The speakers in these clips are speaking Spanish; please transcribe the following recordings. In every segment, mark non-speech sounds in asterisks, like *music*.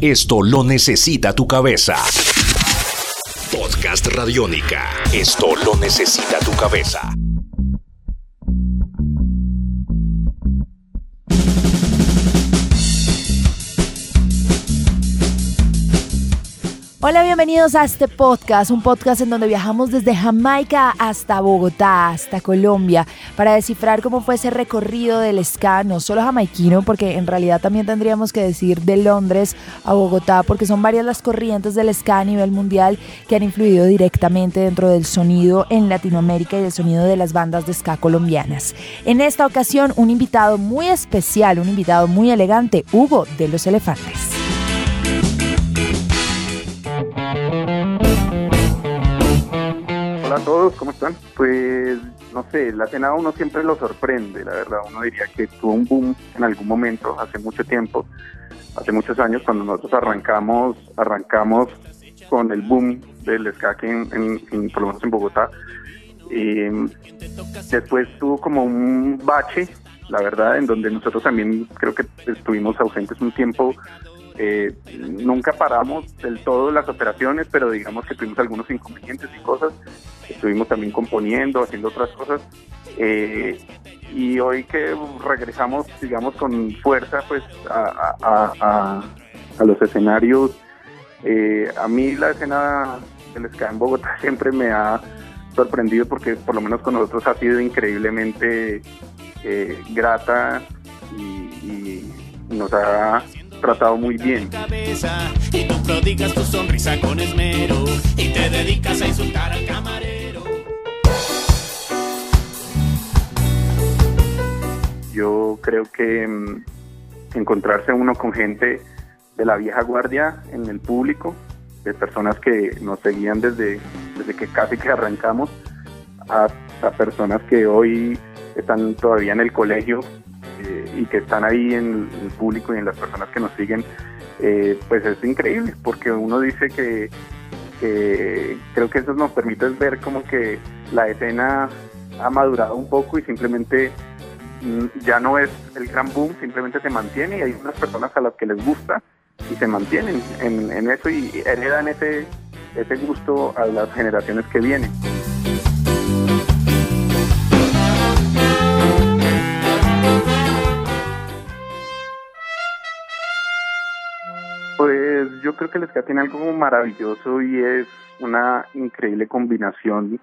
Esto lo necesita tu cabeza. Podcast Radiónica. Esto lo necesita tu cabeza. Hola, bienvenidos a este podcast, un podcast en donde viajamos desde Jamaica hasta Bogotá, hasta Colombia, para descifrar cómo fue ese recorrido del ska, no solo jamaiquino, porque en realidad también tendríamos que decir de Londres a Bogotá, porque son varias las corrientes del ska a nivel mundial que han influido directamente dentro del sonido en Latinoamérica y el sonido de las bandas de ska colombianas. En esta ocasión, un invitado muy especial, un invitado muy elegante, Hugo de los Elefantes. Hola a todos, ¿cómo están? Pues no sé, la cena uno siempre lo sorprende, la verdad. Uno diría que tuvo un boom en algún momento, hace mucho tiempo, hace muchos años, cuando nosotros arrancamos, arrancamos con el boom del ska en, en, por lo menos en Bogotá. Y después tuvo como un bache, la verdad, en donde nosotros también creo que estuvimos ausentes un tiempo eh, nunca paramos del todo las operaciones, pero digamos que tuvimos algunos inconvenientes y cosas. Estuvimos también componiendo, haciendo otras cosas. Eh, y hoy que regresamos, digamos, con fuerza pues a, los escenarios, eh, a mí la escena del ska en Bogotá *laughs* siempre me ha sorprendido porque por lo menos con nosotros ha sido increíblemente grata y nos ha tratado muy bien. Y tú prodigas tu sonrisa con esmero y te dedicas a insultar al camarero. Creo que mm, encontrarse uno con gente de la vieja guardia en el público, de personas que nos seguían desde, desde que casi que arrancamos, hasta personas que hoy están todavía en el colegio y que están ahí en el público y en las personas que nos siguen, eh, pues es increíble, porque uno dice que, creo que eso nos permite ver como que la escena ha madurado un poco y simplemente ya no es el gran boom, simplemente se mantiene y hay unas personas a las que les gusta y se mantienen en, eso y heredan ese, ese gusto a las generaciones que vienen. yo creo que el ska tiene algo maravilloso y es una increíble combinación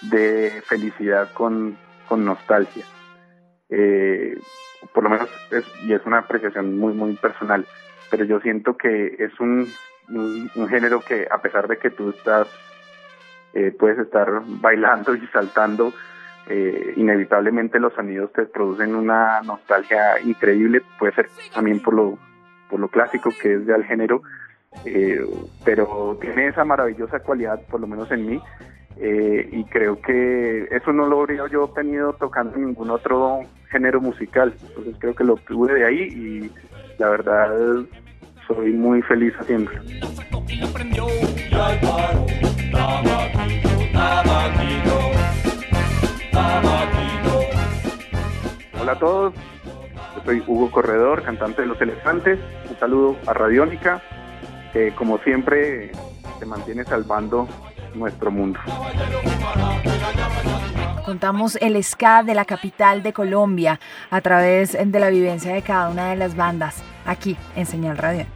de felicidad con, nostalgia. Eh, por lo menos, es, y es una apreciación muy, muy personal, pero yo siento que es un, género que a pesar de que tú estás, eh, puedes estar bailando y saltando, eh, inevitablemente los sonidos te producen una nostalgia increíble, puede ser también por lo, por lo clásico que es del género, pero tiene esa maravillosa cualidad, por lo menos en mí, eh, y creo que eso no lo habría yo tenido tocando ningún otro género musical, entonces creo que lo tuve de ahí y la verdad soy muy feliz haciéndolo. Hola a todos, yo soy Hugo Corredor, cantante de Los Elefantes, un saludo a Radiónica como siempre se mantiene salvando nuestro mundo. Contamos el ska de la capital de Colombia a través de la vivencia de cada una de las bandas aquí en Señal Radio.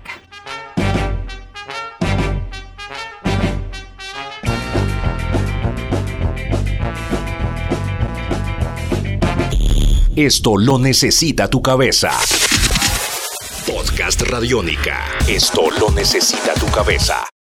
Esto lo necesita tu cabeza. Podcast Radiónica. Esto lo necesita tu cabeza.